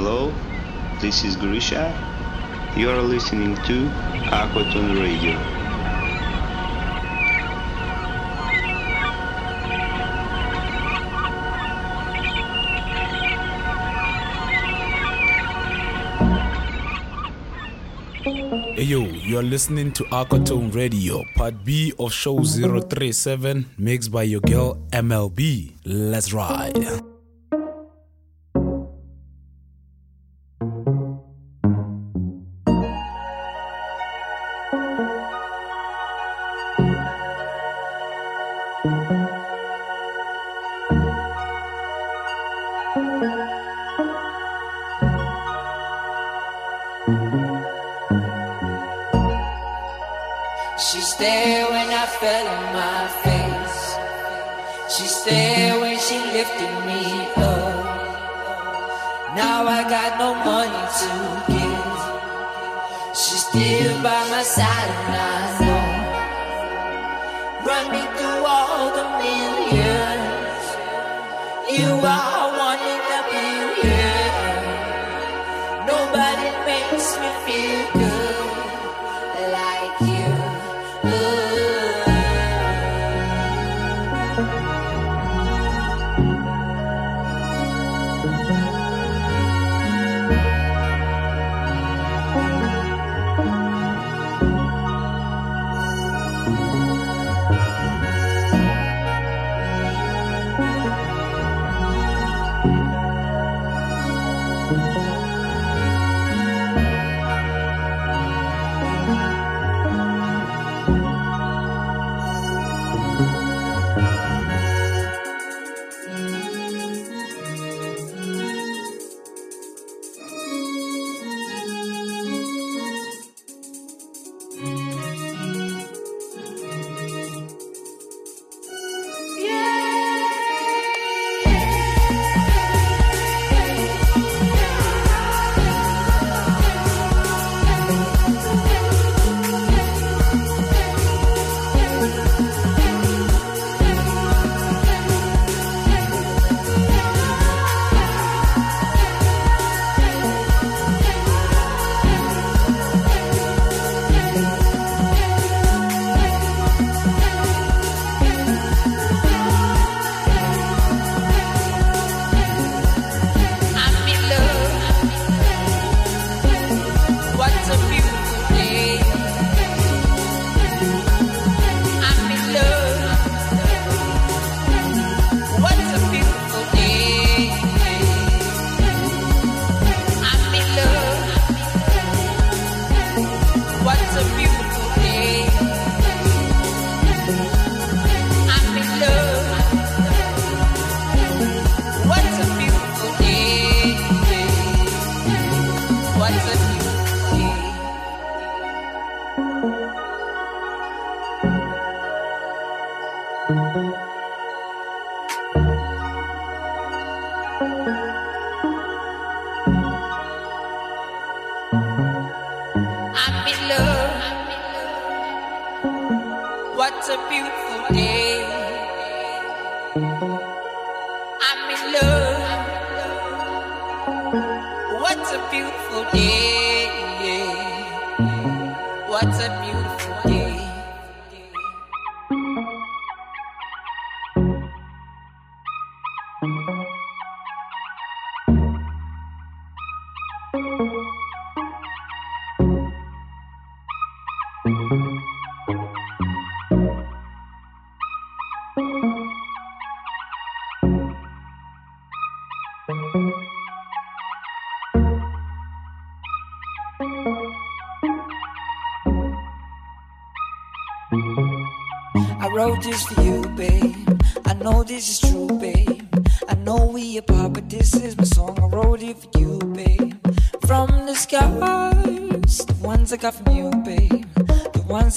Hello, this is Grisha. You are listening to Aquatone Radio. Hey yo, you are listening to Aquatone Radio, part B of show 037, mixed by your girl MLB. Let's ride.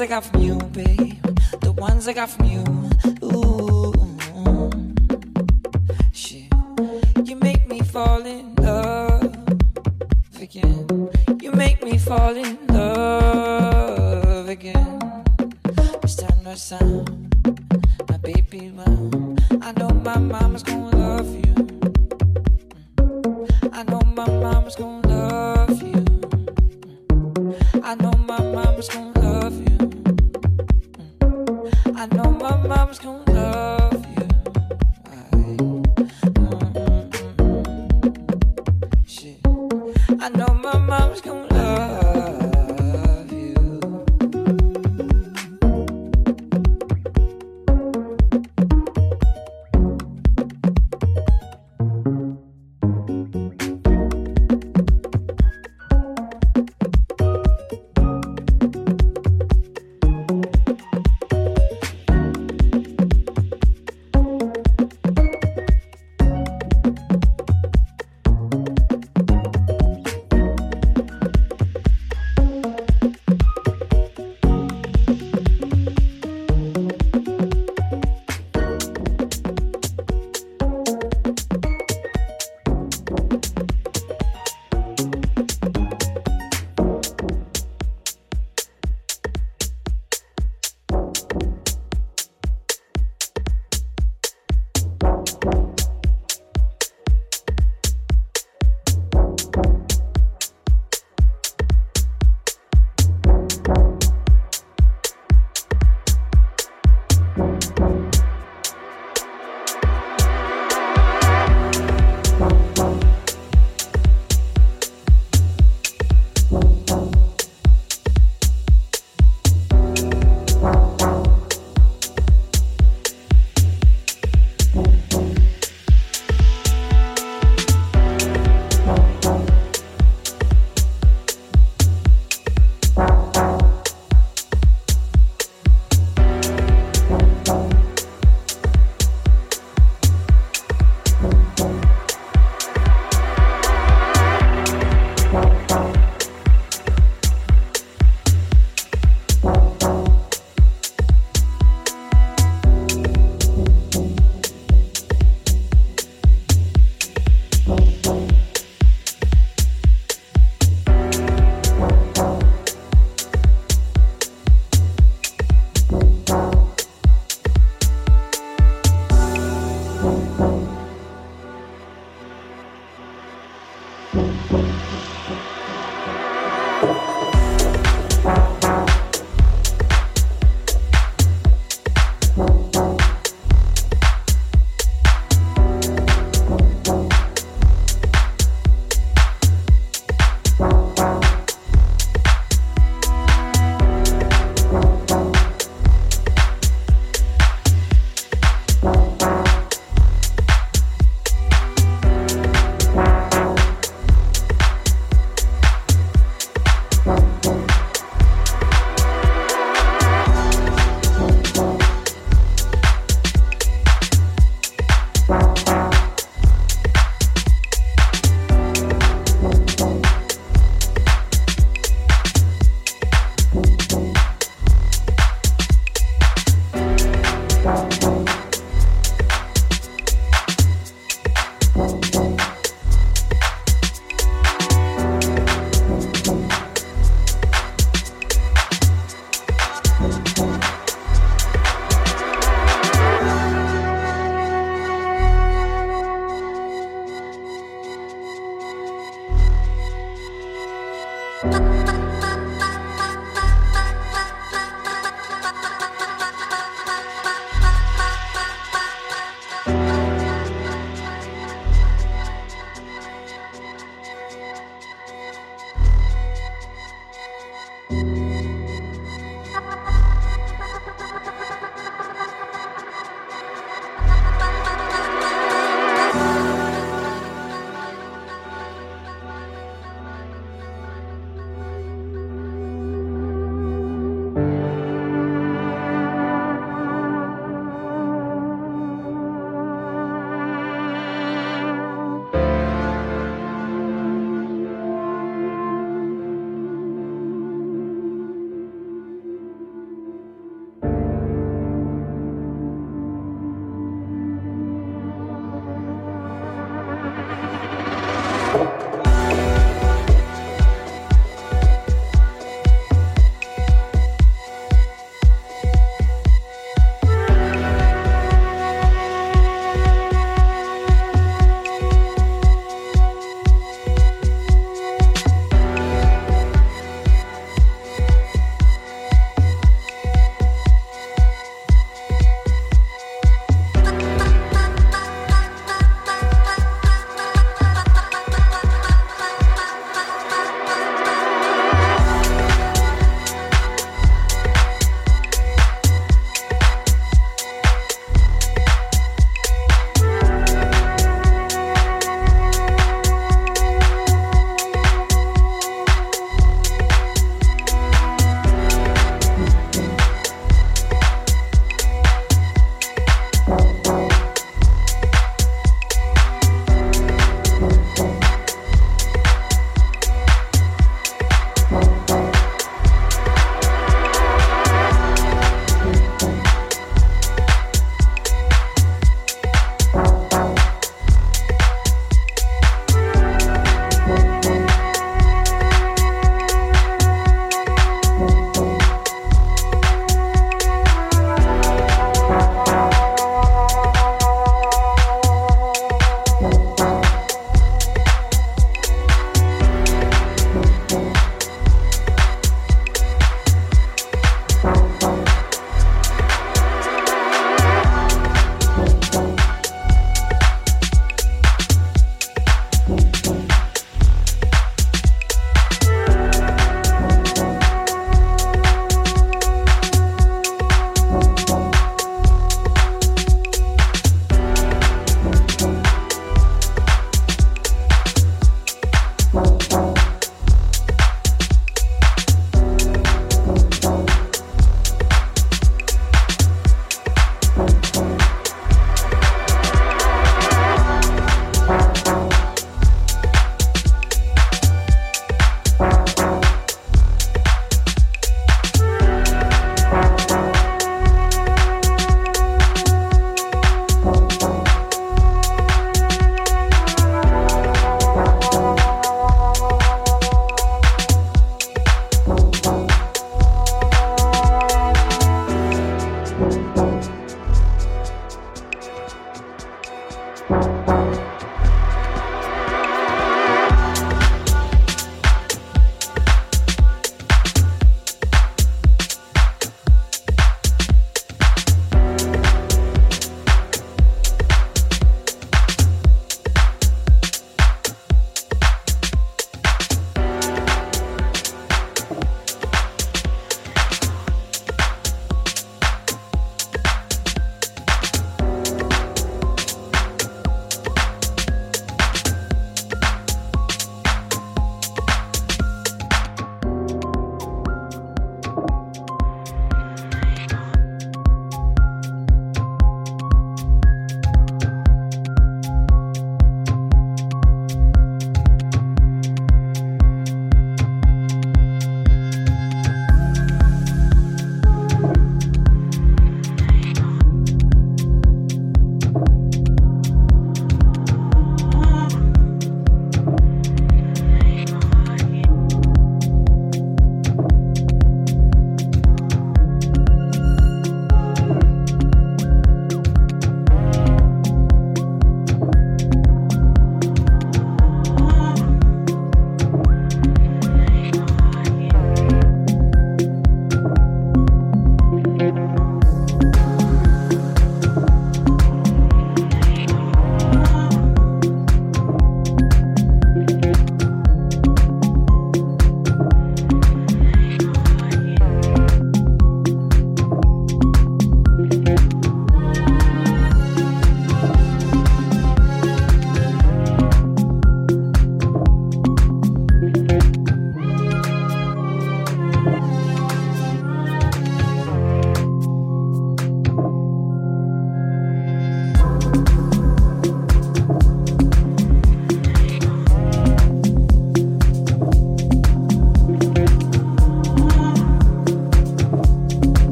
ones I got from you, babe. The ones I got from you.